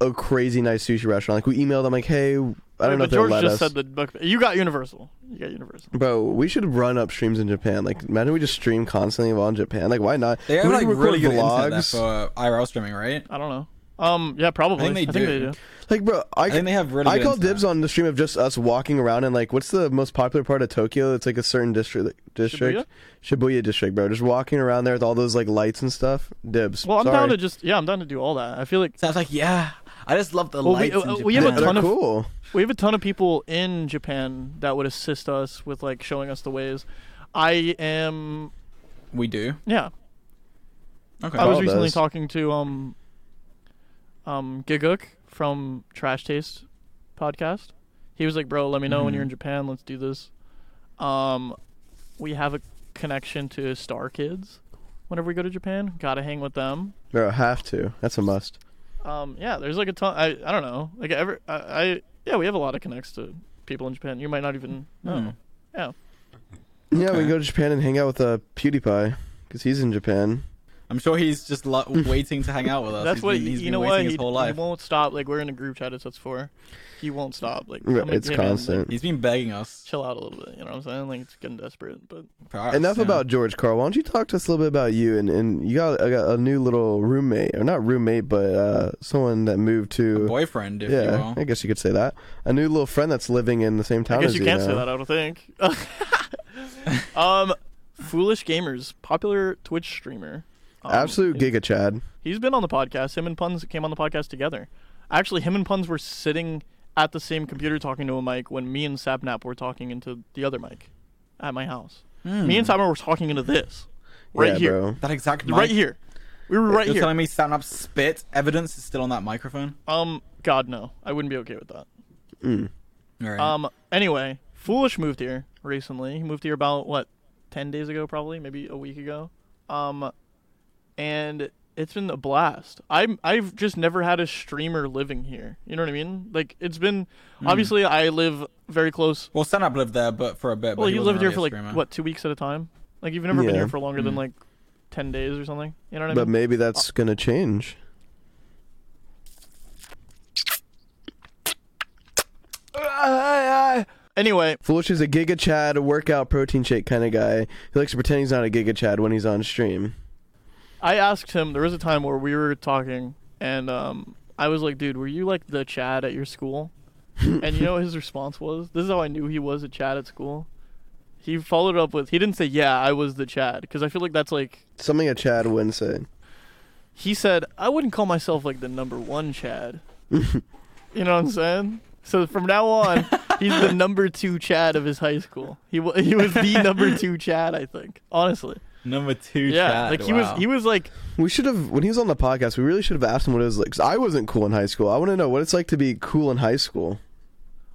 a crazy nice sushi restaurant. Like we emailed them like, hey, I don't Right, know but if they'll George let just us. said the book. You got Universal. You got Universal. Bro, we should run up streams in Japan. Like, imagine we just stream constantly while in Japan. Like, why not? They have We like record really good internet there vlogs. for IRL streaming, right? I don't know. Um, yeah, probably. I think they do. Like, bro, I, I think they have really. I call internet. dibs on the stream of just us walking around and like, what's the most popular part of Tokyo? It's like a certain district, district, Shibuya, district, bro. Just walking around there with all those like lights and stuff. Dibs. Well, I'm Sorry. down to just yeah, I'm down to do all that. I feel like So I was like, yeah, I just love the Well, we- lights. in uh, we have a Yeah, they're ton of- cool. we have a ton of people in Japan that would assist us with like showing us the ways. I am We do. yeah. Okay. I was recently does. talking to um um Gigguk from Trash Taste podcast. He was like, "Bro, let me know when Mhm. you're in Japan. Let's do this." Um, we have a connection to Star Kids. Whenever we go to Japan, gotta hang with them. Bro, have to. That's a must. Um, yeah, there's like a ton. I I don't know. Like ever, I, I yeah, we have a lot of connects to people in Japan. You might not even know. Hmm. Yeah. Yeah, we can go to Japan and hang out with uh, PewDiePie because he's in Japan. I'm sure he's just lo- waiting to hang out with us. That's He's what been, he's you been know. waiting What his he, whole he won't stop. Like we're in a group chat. It's that's for. He won't stop. Like I'm it's "Hey, man, like, constant. He's been begging us. chill out a little bit. You know what I'm saying? Like it's getting desperate. But for us, Enough yeah. about George Karl. Why don't you talk to us a little bit about you and, and you got, I got a new little roommate or not roommate but uh, someone that moved to boyfriend, if you yeah. I guess you could say that a new little friend that's living in the same town I guess as you can't say that. I don't think. um, foolish gamers, popular Twitch streamer. Um, Absolute giga Chad. He's been on the podcast. Him and Punz came on the podcast together. Actually, him and Punz were sitting at the same computer talking to a mic when me and Sapnap were talking into the other mic at my house. Hmm. Me and Sapnap were talking into this right yeah, here, bro. that exact mic. right here. We were right You're here. telling me stand up spit evidence is still on that microphone? Um, God no, I wouldn't be okay with that. Mm. All right. Um, anyway, Foolish moved here recently. He moved here about what, ten days ago, probably, maybe a week ago. Um, and it's been a blast. I'm I've just never had a streamer living here. You know what I mean? Like it's been Hmm. obviously I live very close. well, stand up lived there, but for a bit. Well, but he you lived here really for like what two weeks at a time. Like you've never been here for longer than Mm. like ten days or something. You know what I But mean? But maybe that's gonna change. Anyway, Foolish is a Giga Chad workout protein shake kind of guy. He likes to pretend he's not a Giga Chad when he's on stream. I asked him. There was a time where we were talking, and um, I was like, "Dude, were you like the Chad at your school?" and you know what his response was? This is how I knew he was a Chad at school. He followed up with, he didn't say, "Yeah, I was the Chad," because I feel like that's like Something a Chad wouldn't say. he said, "I wouldn't call myself like the number one Chad." you know what I'm saying? So from now on, he's the number two Chad of his high school. He wa he was the number two Chad, I think. Honestly, Number two. yeah. Chad, like he wow. was, he was like We should have when he was on the podcast. We really should have asked him what it was like. 'cause I wasn't cool in high school. I want to know what it's like to be cool in high school.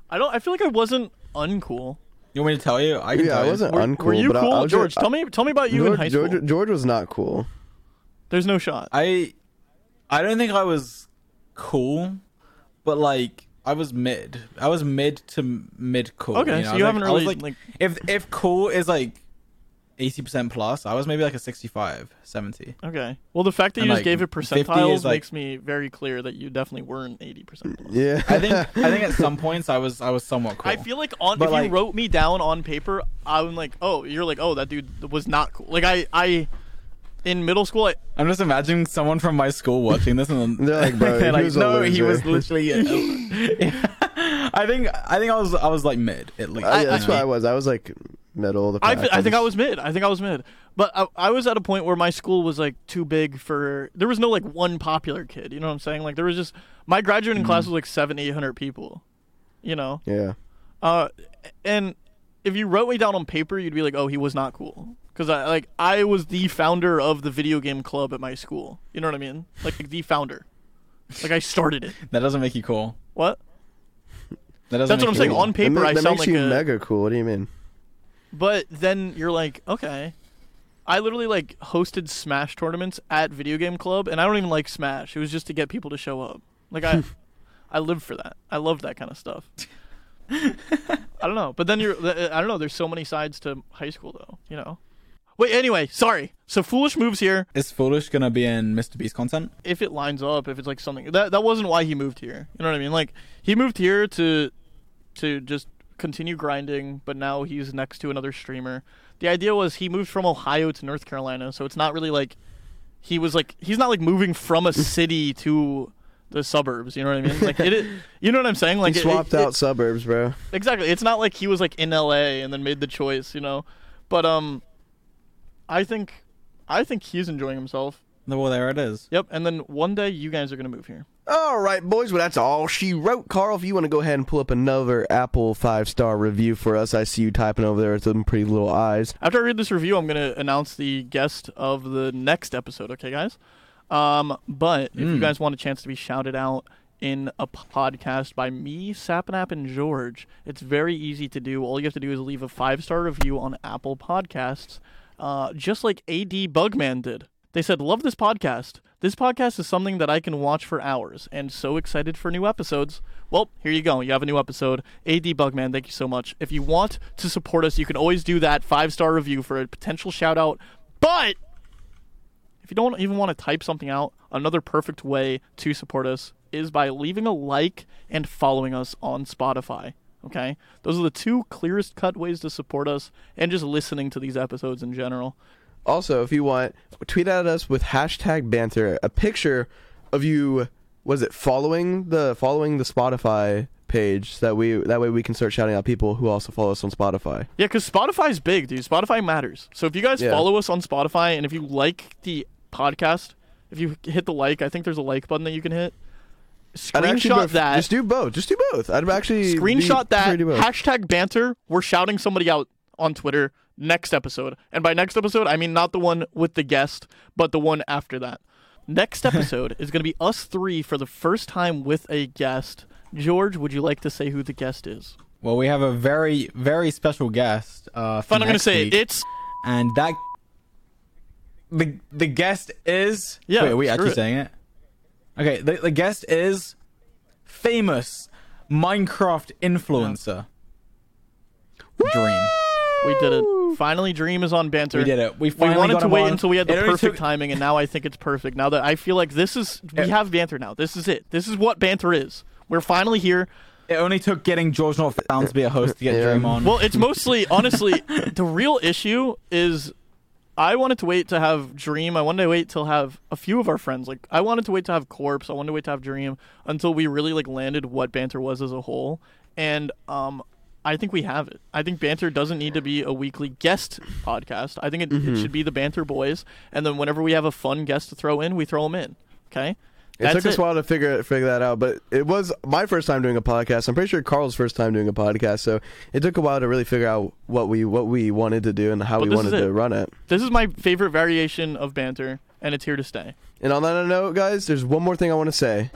I don't. I feel like I wasn't uncool. You want me to tell you? I can yeah, tell I you. wasn't Were, uncool. were you but I- cool, I, was George? just- tell me. Tell me about you George, in high school. George, George was not cool. There's no shot. I I don't think I was cool, but like I was mid. I was mid to mid cool. Okay, you know? so you was haven't like, I was really, like, like- if if cool is like eighty percent plus, I was maybe like a 65, 70. okay. Well, the fact that And, you just like, gave it percentiles is, like- makes me very clear that you definitely weren't eighty percent. Yeah, I think I think at some points I was I was somewhat cool. I feel like on But, if like- you wrote me down on paper, I'm like, oh, you're like, oh, that dude was not cool. Like I, I, in middle school, I, I'm just imagining someone from my school watching this and They're like, bro, they're he was a no, he was loser." literally. I think I think I was I was like mid at least. Uh, I, you that's know? what I was. I was like middle of the I, pack. I think I was mid. I think I was mid. But I, I was at a point where my school was like too big for. There was no like one popular kid. You know what I'm saying? Like there was just my graduating class was like seven, eight hundred people. You know. Yeah. Uh, and if you wrote me down on paper, you'd be like, "Oh, he was not cool," because I like I was the founder of the video game club at my school. You know what I mean? Like the founder. Like I started it. That doesn't make you cool. What? That doesn't. That's what make I'm you saying. cool. On paper, that, ma- I that sound makes like you a. mega cool. What do you mean? But then you're like, okay. I literally like hosted Smash tournaments at Video Game Club, and I don't even like Smash. It was just to get people to show up. Like I, I lived for that. I love that kind of stuff. I don't know, but then you're. I don't know. There's so many sides to high school, though. You know. Wait. Anyway, sorry. So foolish moves here. Is Foolish gonna be in Mr. Beast content? If it lines up, if it's like something that that wasn't why he moved here. You know what I mean? Like he moved here to, to just continue grinding, but now he's next to another streamer. The idea was he moved from Ohio to North Carolina, so it's not really like he was like he's not like moving from a city to the suburbs. You know what I mean? Like it, it you know what I'm saying? Like he it- swapped it- out suburbs, bro. exactly. It's not like he was like in LA and then made the choice. You know, but um, I think I think he's enjoying himself. Well, there it is. Yep. And then one day you guys are gonna move here. All right, boys. Well, that's all she wrote. Karl, if you want to go ahead and pull up another Apple five star review for us, I see you typing over there with some pretty little eyes. After I read this review, I'm gonna announce the guest of the next episode. Okay, guys. Um, but if you Mm. guys want a chance to be shouted out in a podcast by me, Sapnap, and George, it's very easy to do. All you have to do is leave a five star review on Apple Podcasts, uh, just like AD Bugman did. They said, "Love this podcast. This podcast is something that I can watch for hours, and so excited for new episodes." Well, here you go. You have a new episode. AD Bugman, thank you so much. If you want to support us, you can always do that five star review for a potential shout out. But if you don't even want to type something out, another perfect way to support us is by leaving a like and following us on Spotify. Okay? Those are the two clearest cut ways to support us and just listening to these episodes in general. Also, if you want, tweet at us with hashtag banter a picture of you. Was it following the following the Spotify page so that we that way we can start shouting out people who also follow us on Spotify. Yeah, because Spotify's big, dude. Spotify matters. So if you guys Yeah. follow us on Spotify and if you like the podcast, if you hit the like, I think there's a like button that you can hit. Screenshot that. Just do both. Just do both. I'd actually screenshot that prefer to do both. hashtag banter we're shouting somebody out on twitter next episode and by next episode i mean not the one with the guest but the one after that Next episode is going to be us three for the first time with a guest. George, would you like to say who the guest is? Well, we have a very, very special guest. Uh, Fine, I'm going to say week. It's and that the the guest is. Yeah, Wait, are we actually it. saying it? Okay, the the guest is famous Minecraft influencer. Dream. we did it. Finally, Dream is on banter. We did it. We We wanted got to him wait on. until we had the It perfect took- timing, and now I think it's perfect. Now that I feel like this is, we It- have banter now. This is it. This is what banter is. We're finally here. It only took getting GeorgeNotFound to be a host to get Yeah. Dream on. Well, it's mostly, honestly, the real issue is I wanted to wait to have Dream. I wanted to wait till have a few of our friends. Like I wanted to wait to have Corpse. I wanted to wait to have Dream until we really like landed what banter was as a whole. And um, I think we have it. I think banter doesn't need to be a weekly guest podcast. I think it, Mm-hmm. it should be the banter boys. And then whenever we have a fun guest to throw in, we throw them in. Okay. It That's took us a while to figure figure that out, but it was my first time doing a podcast. I'm pretty sure Karl's first time doing a podcast, so it took a while to really figure out what we what we wanted to do and how But we wanted to run it. This is my favorite variation of banter, and it's here to stay. And on that note, guys, there's one more thing I want to say.